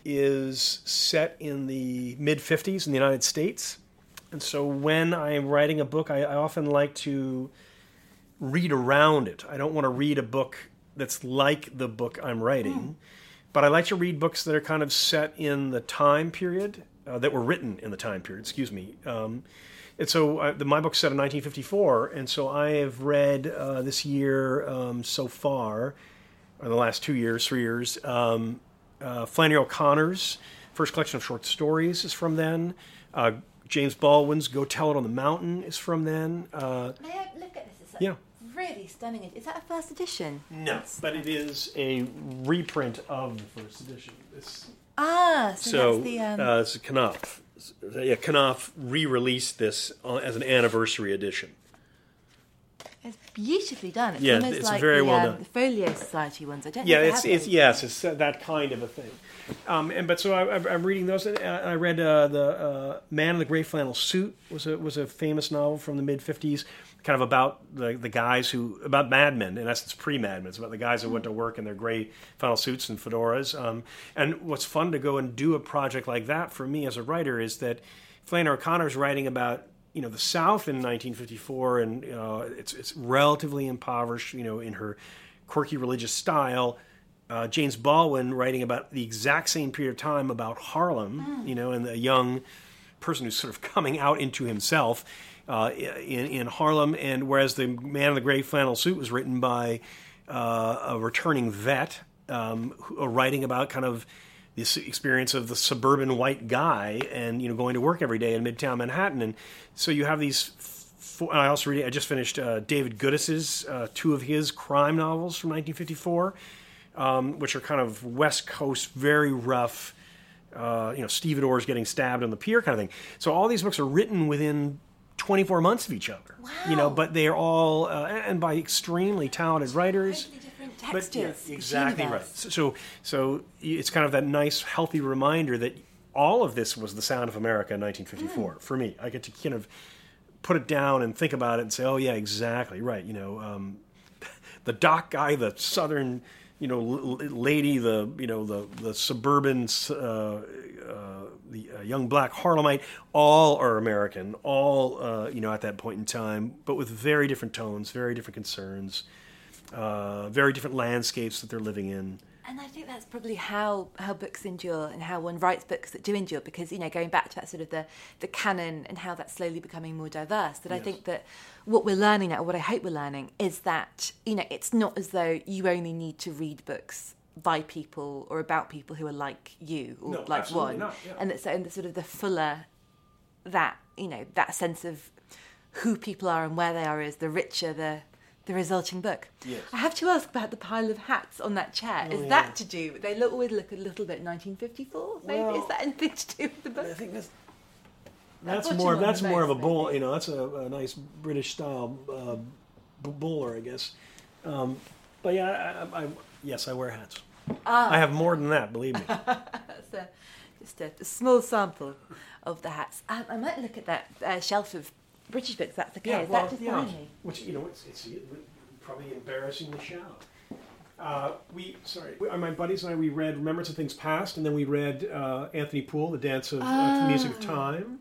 is set in the mid 50s in the United States. And so when I'm writing a book, I, I often like to read around it. I don't want to read a book that's like the book I'm writing, but I like to read books that are kind of set in the time period uh, that were written in the time period. Excuse me. Um, and so uh, the, my book's set in 1954, and so I have read uh, this year um, so far, or the last two years, three years, um, uh, Flannery O'Connor's first collection of short stories is from then. Uh, James Baldwin's Go Tell It on the Mountain is from then. Uh, May I look at this? Yeah. Really stunning. Is that a first edition? No, but it is a reprint of the first edition. It's, Ah, so, so that's the um, uh, it's Knopf. Yeah, Knopf re-released this uh, as an anniversary edition. it's beautifully done. It's Yeah, almost it's like very the, well um, done. the Folio Society ones. I don't Yeah, it's it's yes, it's uh, that kind of a thing. Um, and but so I, I'm- I'm reading those. and I I read uh, the uh, Man in the Gray Flannel Suit was a was a famous novel from the mid '50s, kind of about the the guys who about madmen. In essence, pre madmen. It's about the guys who went to work in their gray flannel suits and fedoras. Um, and what's fun to go and do a project like that for me as a writer is that Flannery O'Connor's writing about you know the South in 1954, and uh, it's it's relatively impoverished, you know, in her quirky religious style. Uh, James Baldwin writing about the exact same period of time about Harlem, you know, and the young person who's sort of coming out into himself uh, in in Harlem, and whereas the Man in the Gray Flannel Suit was written by uh, a returning vet, um, who, uh, writing about kind of this experience of the suburban white guy and you know going to work every day in Midtown Manhattan, and so you have these. I also read. I just finished uh, David Goodis's uh, two of his crime novels from 1954, um, which are kind of West Coast, very rough. Uh, you know, stevedores getting stabbed on the pier, kind of thing. So all these books are written within 24 months of each other. Wow. You know, but they are all uh, and by extremely talented writers. But yeah, exactly right. So, so, so it's kind of that nice, healthy reminder that all of this was the sound of America in 1954 Mm. for me. I get to kind of put it down and think about it and say, oh yeah, exactly right. You know, um, the dock guy, the southern you know, lady, the you know the the suburban, uh, uh, the uh, young black Harlemite, all are American, all uh, you know at that point in time, but with very different tones, very different concerns, uh, very different landscapes that they're living in. And I think that's probably how, how books endure and how one writes books that do endure because, you know, going back to that sort of the, the canon and how that's slowly becoming more diverse, that I think that what we're learning now, or what I hope we're learning, is that, you know, it's not as though you only need to read books by people or about people who are like you or No, like one. not, yeah. And that so and the sort of the fuller that, you know, that sense of who people are and where they are is, the richer the the resulting book. Yes. I have to ask about the pile of hats on that chair. Oh, is that to do? They look, always look a little bit 1954. Maybe Well, is that anything to do with the book? I think that's That's that's more that's more of a bull. maybe. You know, that's a, a nice British style uh, bowler, I guess. Um, but yeah, I, I, I, yes, I wear hats. Ah. I have more than that, believe me. A, just a, a small sample of the hats. Um, I might look at that uh, shelf of British books. That's okay. is that just behind me? Which you know, it's, it's probably embarrassingly shallow. Uh, we sorry, we, uh, my buddies and I we read Remembrance of Things Past, and then we read uh, Anthony Powell, The Dance of uh, the Music of Time.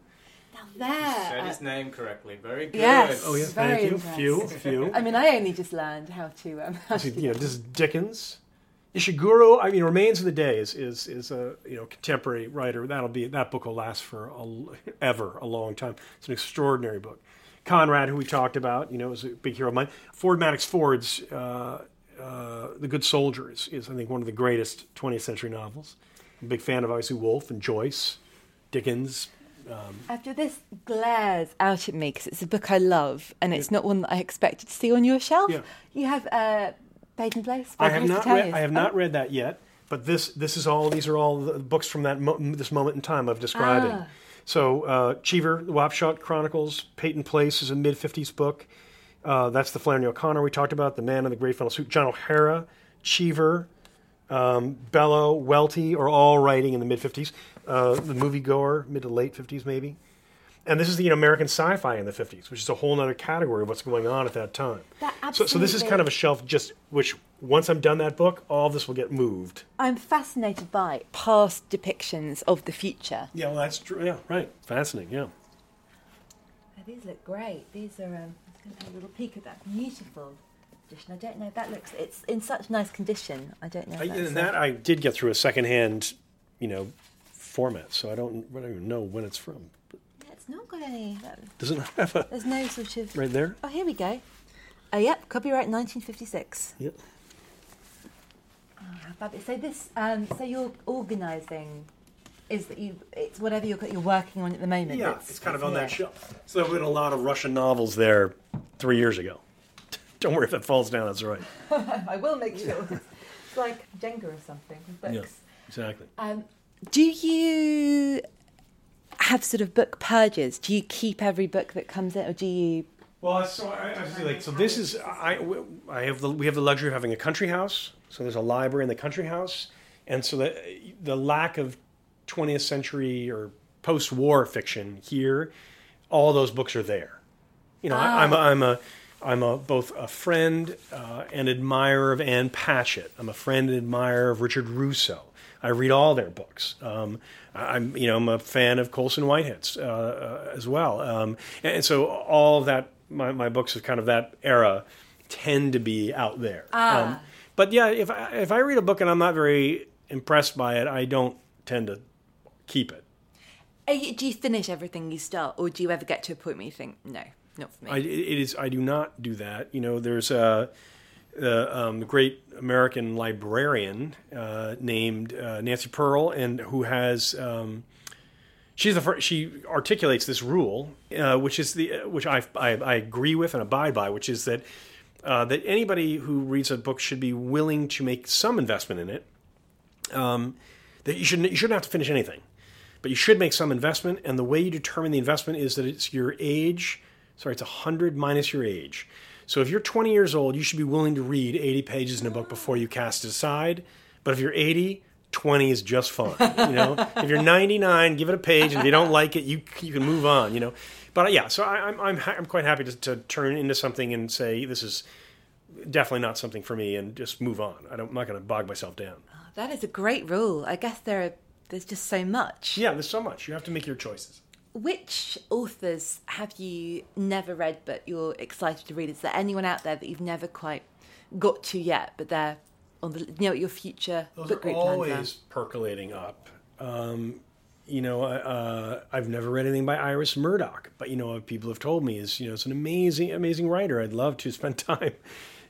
Now there. Said uh, his name correctly. Very good. Yes. Oh yes, Very thank you. impressed. Few, few. I mean, I only just learned how to. Um, how See, to you know, this is Dickens. Ishiguro, I mean, Remains of the Day is, is, is a you know contemporary writer. That'll be that book will last for a, ever a long time. It's an extraordinary book. Conrad, who we talked about, you know, is a big hero of mine. Ford Madox Ford's uh, uh, The Good Soldier is, is, I think, one of the greatest 20th century novels. I'm a big fan of obviously Woolf and Joyce, Dickens. After this glares out at me because it's a book I love and it's not one that I expected to see on your shelf. Yeah. You have uh, Peyton Place. I have not read. I have not read that yet. But this this is all. These are all the books from that mo- this moment in time of describing. Ah. So uh, Cheever, the Wapshot Chronicles, Peyton Place is a mid '50s book. Uh, that's the Flannery O'Connor we talked about. The Man in the gray Flannel Suit. John O'Hara, Cheever, um, Bellow, Welty are all writing in the mid '50s. Uh, the moviegoer, mid to late '50s maybe. And this is the you know, American sci-fi in the '50s, which is a whole other category of what's going on at that time. That so, so this is kind of a shelf just which once I'm done that book, all this will get moved. I'm fascinated by past depictions of the future. Yeah, well, that's true. Yeah, right. Fascinating. Yeah. Oh, these look great. These are. Um, let's go and have a little peek at that beautiful edition. I don't know that looks. It's in such nice condition. I don't know. If I, that's and that I did get through a secondhand, you know, format, so I don't, I don't even know when it's from. Yeah, it's not got any. that- Does it not have a There's no sort of. right there? Oh, here we go. Oh, yep, copyright 1956. Yep. How fabulous. So this, um, so you're organising, is that you? It's whatever you're you're working on at the moment. Yeah, that's- it's kind of that's on that here. shelf. So there have been a lot of Russian novels there three years ago. Don't worry if it falls down. That's all right. I will make sure. it's like Jenga or something with books. Yeah, exactly. Um, do you have sort of book purges? Do you keep every book that comes in, or do you? Well, so I, I see, like so. This is I, I have the we have the luxury of having a country house. So there's a library in the country house, and so the the lack of 20th century or post-war fiction here, all those books are there. You know, I, I'm a, I'm a I'm a both a friend uh, and admirer of Ann Patchett. I'm a friend and admirer of Richard Russo. I read all their books. Um, I'm, you know, I'm a fan of Colson Whitehead's uh, uh, as well. Um, and, and so all of that, my, my books of kind of that era tend to be out there. Um, but yeah, if I, if I read a book and I'm not very impressed by it, I don't tend to keep it. You- Do you finish everything you start, or do you ever get to a point where you think, no, not for me? I, it is. I do not do that. You know, there's a, a um, great American librarian uh, named uh, Nancy Pearl, and who has. Um, she's the first, she articulates this rule, uh, which is the which I, I I agree with and abide by, which is that uh, that anybody who reads a book should be willing to make some investment in it. Um, that you shouldn't you shouldn't have to finish anything but you should make some investment. And the way you determine the investment is that it's your age. Sorry, it's 100 minus your age. So if you're 20 years old, you should be willing to read 80 pages in a book before you cast it aside. But if you're 80, 20 is just fine. You know, if you're 99, give it a page, and if you don't like it, you you can move on. You know, but yeah. So I, I'm I'm ha- I'm quite happy to, to turn into something and say this is definitely not something for me, and just move on. I don't, I'm not going to bog myself down. That is a great rule. I guess there are, there's just so much. Yeah, there's so much. You have to make your choices. Which authors have you never read but you're excited to read? Is there anyone out there that you've never quite got to yet, but they're on the you know your future Those book are group always plans percolating up. Um, you know, uh, I've never read anything by Iris Murdoch, but you know, what people have told me is you know it's an amazing, amazing writer. I'd love to spend time,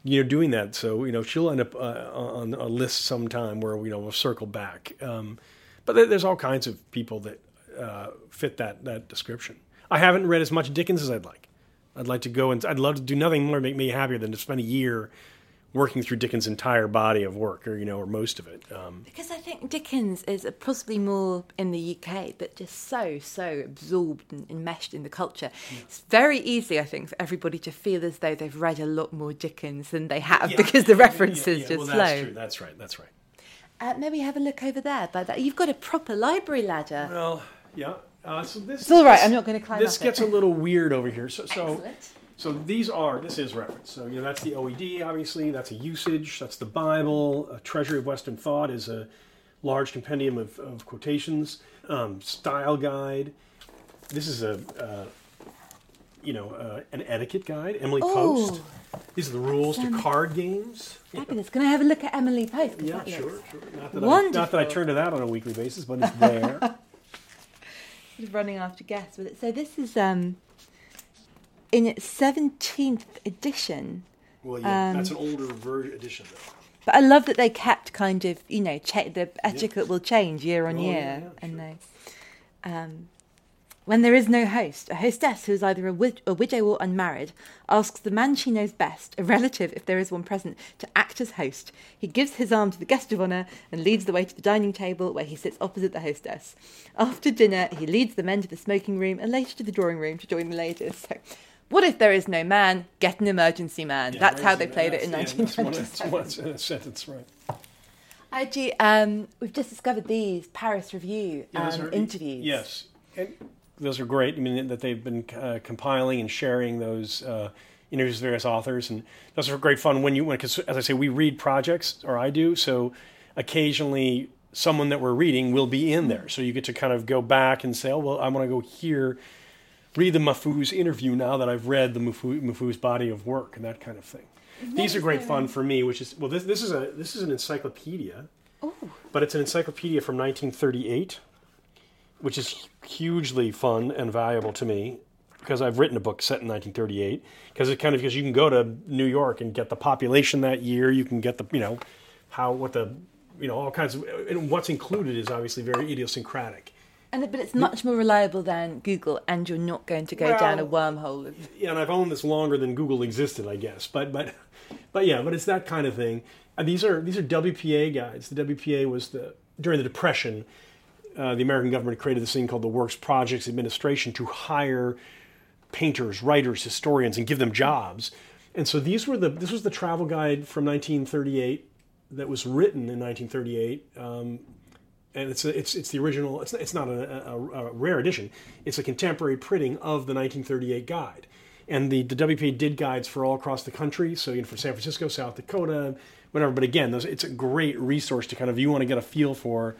you know, doing that. So you know, she'll end up uh, on a list sometime where you know we'll circle back. Um, but there's all kinds of people that uh, fit that that description. I haven't read as much Dickens as I'd like. I'd like to go and I'd love to do nothing more to make me happier than to spend a year working through Dickens' entire body of work, or you know, or most of it. Um, Because I think Dickens is possibly more in the UK, but just so, so absorbed and enmeshed in the culture. It's very easy, I think, for everybody to feel as though they've read a lot more Dickens than they have Yeah. because the Yeah, references yeah, just well, flow. That's true. That's right. That's right. Uh, maybe have a look over there. By that, you've got a proper library ladder. Well, yeah. Uh, so this. It's all right, this- I'm not gonna climb This up it. gets a little weird over here. So, so, Excellent. so these are. This is reference. So you know that's the OED. Obviously, that's a usage. That's the Bible. A Treasury of Western Thought is a large compendium of, of quotations. Um, style guide. This is a. Uh, you know, uh, an etiquette guide. Emily Post. These are the rules to card games. Fabulous. Can I have a look at Emily Post? Yeah, sure, sure. Not that, I, not that I turn to that on a weekly basis, but it's there. Just running after guests with it. So this is um in its seventeenth edition. well, yeah, Um, that's an older version edition, though. But I love that they kept kind of, you know, cha- the etiquette will change year on Oh, year, yeah, yeah, and they, um, when there is no host, a hostess who is either a, wid- a widow or unmarried asks the man she knows best, a relative if there is one present, to act as host. He gives his arm to the guest of honour and leads the way to the dining table where he sits opposite the hostess. After dinner, he leads the men to the smoking room and later to the drawing room to join the ladies. So, what if there is no man? Get an emergency man. That's how they played it in That's- yeah, that's one- 1927. That's one sentence, right? IG, um, we've just discovered these Paris Review Yeah, um, are- interviews. Yes, and those are great. I mean, that they've been uh, compiling and sharing those uh, interviews with various authors, and those are great fun when you when because as I say, we read projects, or I do, so occasionally someone that we're reading will be in there, so you get to kind of go back and say, oh well, I want to go here. Read the Mahfouz interview now that I've read the Mahfouz, Mahfouz body of work and that kind of thing. These are great fun for me, which is well, this, this is a this is an encyclopedia, but it's an encyclopedia from 1938 which is hugely fun and valuable to me because I've written a book set in 1938. Because it kind of because you can go to New York and get the population that year. You can get the you know how what the you know all kinds of and what's included is obviously very idiosyncratic. And, but it's much more reliable than Google, and you're not going to go down a wormhole. Of, Yeah, and I've owned this longer than Google existed, I guess. But but but yeah, but it's that kind of thing. And these are these are WPA guides. The WPA was the during the Depression, uh, the American government created this thing called the Works Projects Administration to hire painters, writers, historians, and give them jobs. And so these were the this was the travel guide from 1938 that was written in 1938. Um, and it's a, it's it's the original. It's it's not a, a, a rare edition. It's a contemporary printing of the 1938 guide. And the, the WPA did guides for all across the country. So you know, for San Francisco, South Dakota, whatever. But again, those, it's a great resource to kind of you want to get a feel for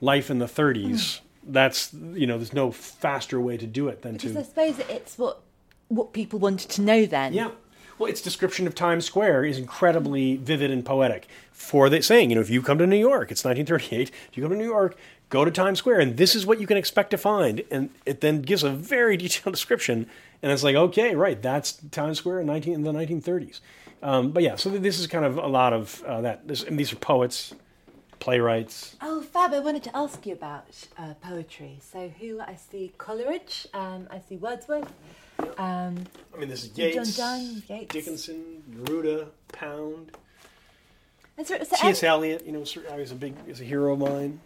life in the 30s. That's you know, there's no faster way to do it than because to I suppose it's what what people wanted to know then. yeah. Well, its description of Times Square is incredibly vivid and poetic. For the saying, you know, if you come to New York, it's 1938. If you come to New York, go to Times Square, and this is what you can expect to find. And it then gives a very detailed description, and it's like, okay, right, that's Times Square in 19 in the 1930s. Um, but yeah, so this is kind of a lot of uh, that. This, and these are poets, playwrights. Oh, Fab, I wanted to ask you about uh, poetry. So, who I see Coleridge, um, I see Wordsworth. Um, I mean, this is John Donne, Yeats. Dickinson, Neruda, Pound, is there, is there T.S. Eliot. You know, sir- he's a big, he's a hero of mine.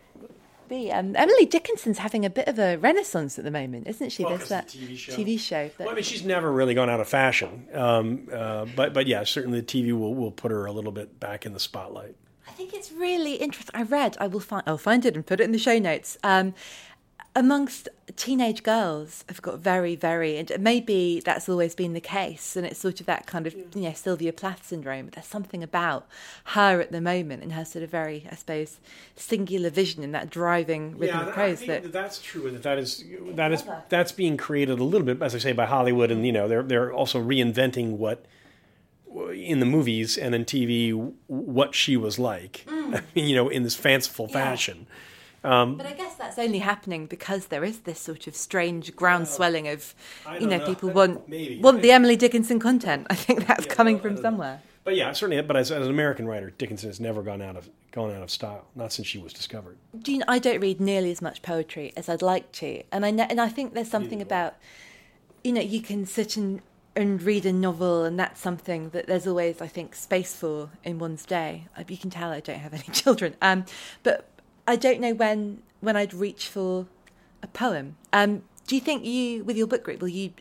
be, um, Emily Dickinson's having a bit of a renaissance at the moment, isn't she? Well, There's 'cause that the TV show. TV show that Well, I mean, she's never really gone out of fashion, um, uh, but but yeah, certainly the TV will will put her a little bit back in the spotlight. I think it's really interesting. I read. I will find. I'll find it and put it in the show notes. Um, amongst teenage girls have got very, very, and maybe that's always been the case, and it's sort of that kind of, you know, Sylvia Plath syndrome. But there's something about her at the moment and her sort of very, I suppose, singular vision and that driving rhythm yeah, of prose that that that's true. That that is that is that's being created a little bit, as I say, by Hollywood, and you know they're they're also reinventing what in the movies and in TV what she was like, you know, in this fanciful fashion. Um, But I guess that's only happening because there is this sort of strange groundswelling of, you know, know. people want Maybe. want the Emily Dickinson content. I think that's coming from somewhere. But yeah, certainly. But as, as an American writer, Dickinson has never gone out of gone out of style. Not since she was discovered. Know, I don't read nearly as much poetry as I'd like to, and I know, and I think there's something about, you know, you can sit and and read a novel, and that's something that there's always, I think, space for in one's day. Uh, You can tell I don't have any children, um, but I don't know when when I'd reach for a poem. Um, do you think you, with your book group, will you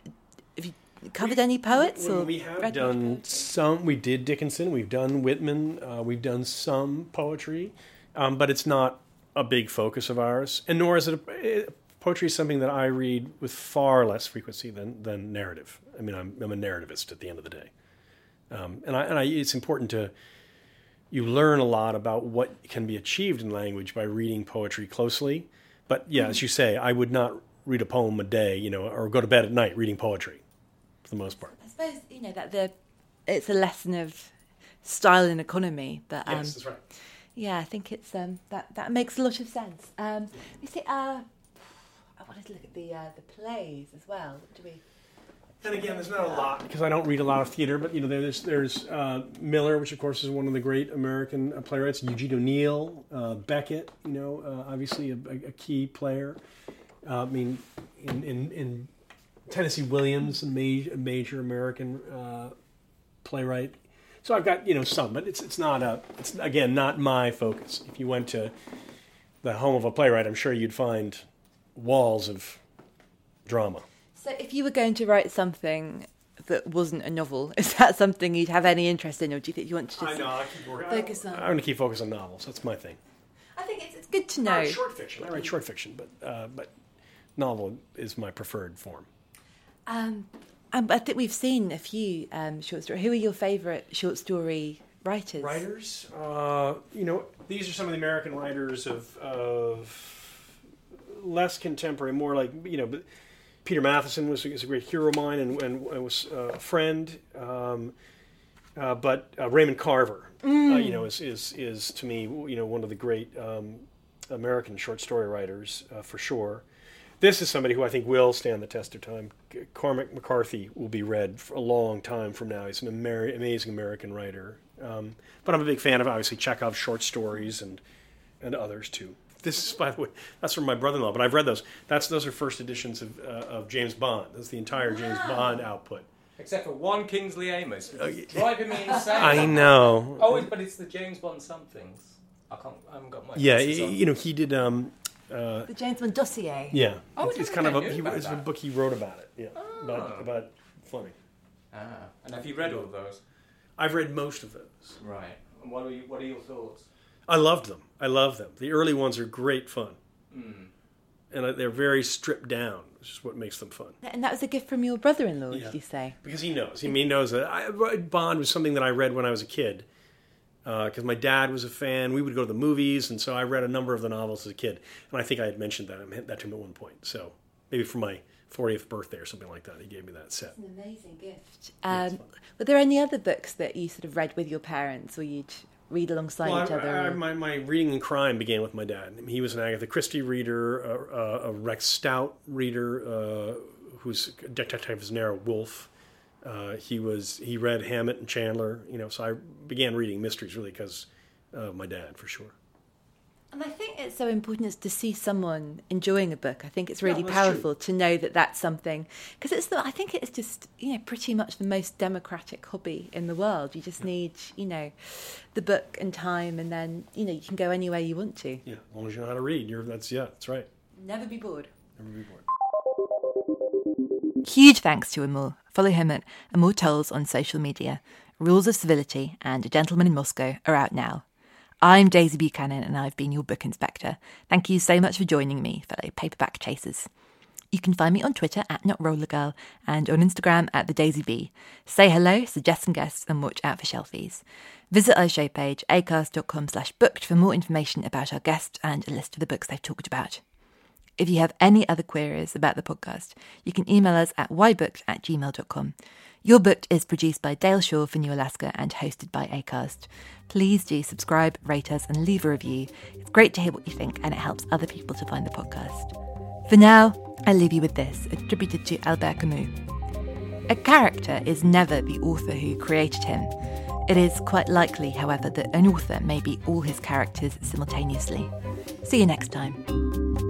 have you covered any poets or we have done some. We did Dickinson. We've done Whitman. Uh, we've done some poetry, um, but it's not a big focus of ours. And nor is it. A, poetry is something that I read with far less frequency than than narrative. I mean, I'm, I'm a narrativist at the end of the day, um, and I, and I, it's important to. You learn a lot about what can be achieved in language by reading poetry closely. But yeah, as you say, I would not read a poem a day, you know, or go to bed at night reading poetry, for the most part. I suppose you know that the it's a lesson of style and economy, but um, Yes, that's right. yeah, I think it's um, that that makes a lot of sense. Um, you see, uh, wanted to look at the uh, the plays as well. Do we? And again, there's not a lot because I don't read a lot of theater, but you know, there's there's uh, Miller, which of course is one of the great American uh, playwrights. Eugene O'Neill, uh, Beckett, you know, uh, obviously a, a, key player. Uh, I mean, in, in, in Tennessee Williams, a major, major American uh, playwright. So I've got you know some, but it's it's not a it's again not my focus. If you went to the home of a playwright, I'm sure you'd find walls of drama. So, if you were going to write something that wasn't a novel, is that something you'd have any interest in, or do you think you want to just I keep working. focus on? I'm going to keep focus on novels. That's my thing. I think it's, it's good to I know. write short fiction. I write short fiction, but uh, but novel is my preferred form. Um, I think we've seen a few um, short stories. Who are your favourite short story writers? Writers, uh, you know, these are some of the American writers of of less contemporary, more like you know. But Peter Matthiessen was, is a great hero of mine and, and, and was uh, a friend. Um, uh, but uh, Raymond Carver, uh, you know, is, is is to me, you know, one of the great um, American short story writers uh, for sure. This is somebody who I think will stand the test of time. Cormac McCarthy will be read for a long time from now. He's an Amer- amazing American writer. Um, but I'm a big fan of obviously Chekhov's short stories and and others too. This is, by the way, that's from my brother-in-law. But I've read those. That's those are first editions of, uh, of James Bond. That's the entire James Bond output. Except for one Kingsley Amis, which is driving me insane. I know. Oh, but it's the James Bond somethings. I can't. I haven't got my. Yeah, on. you know, he did. Um, uh, The James Bond dossier. yeah, Oh, it's, it's kind of a, he, about it's a book he wrote about it. Yeah, Oh. about about Fleming. Ah, and have you read all of those? I've read most of those. Right. And what are you, What are your thoughts? I loved them. I love them. The early ones are great fun, and uh, they're very stripped down, which is what makes them fun. And that was a gift from your brother-in-law, Yeah. did you say? because he knows. He, he knows that I, Bond was something that I read when I was a kid. Because my dad was a fan, we would go to the movies, and so I read a number of the novels as a kid. And I think I had mentioned that I meant that to him at one point. So maybe for my 40th birthday or something like that, he gave me that set. An amazing gift. Um, were there any other books that you sort of read with your parents, or you'd read alongside Well, each I- other? I- my, my reading in crime began with my dad. He was an Agatha Christie reader, a, a, Rex Stout reader, uh, who's a detective extraordinaire Wolfe. Uh, he was he read Hammett and Chandler, you know. So I began reading mysteries really because of my dad, for sure. And I think it's so important is to see someone enjoying a book. I think it's really that's powerful to know that that's something because it's the, I think it's just you know pretty much the most democratic hobby in the world. You just need you know the book and time, and then you know you can go anywhere you want to. Yeah, as long as you know how to read, you're that's yeah, that's right. Never be bored. Never be bored. Huge thanks to Amor. Follow him at Amor Towles on social media. Rules of Civility and A Gentleman in Moscow are out now. I'm Daisy Buchanan, and I've been your book inspector. Thank you so much for joining me, fellow paperback chasers. You can find me on Twitter at NotRollerGirl and on Instagram at the Daisy B. Say hello, suggest some guests, and watch out for shelfies. Visit our show page, acast.com slash booked for more information about our guests and a list of the books they've talked about. If you have any other queries about the podcast, you can email us at whybooked at gmail.com. You're Booked is produced by Dale Shaw for New Alaska and hosted by ACAST. Please do subscribe, rate us, and leave a review. It's great to hear what you think, and it helps other people to find the podcast. For now, I leave you with this, attributed to Albert Camus. A character is never the author who created him. It is quite likely, however, that an author may be all his characters simultaneously. See you next time.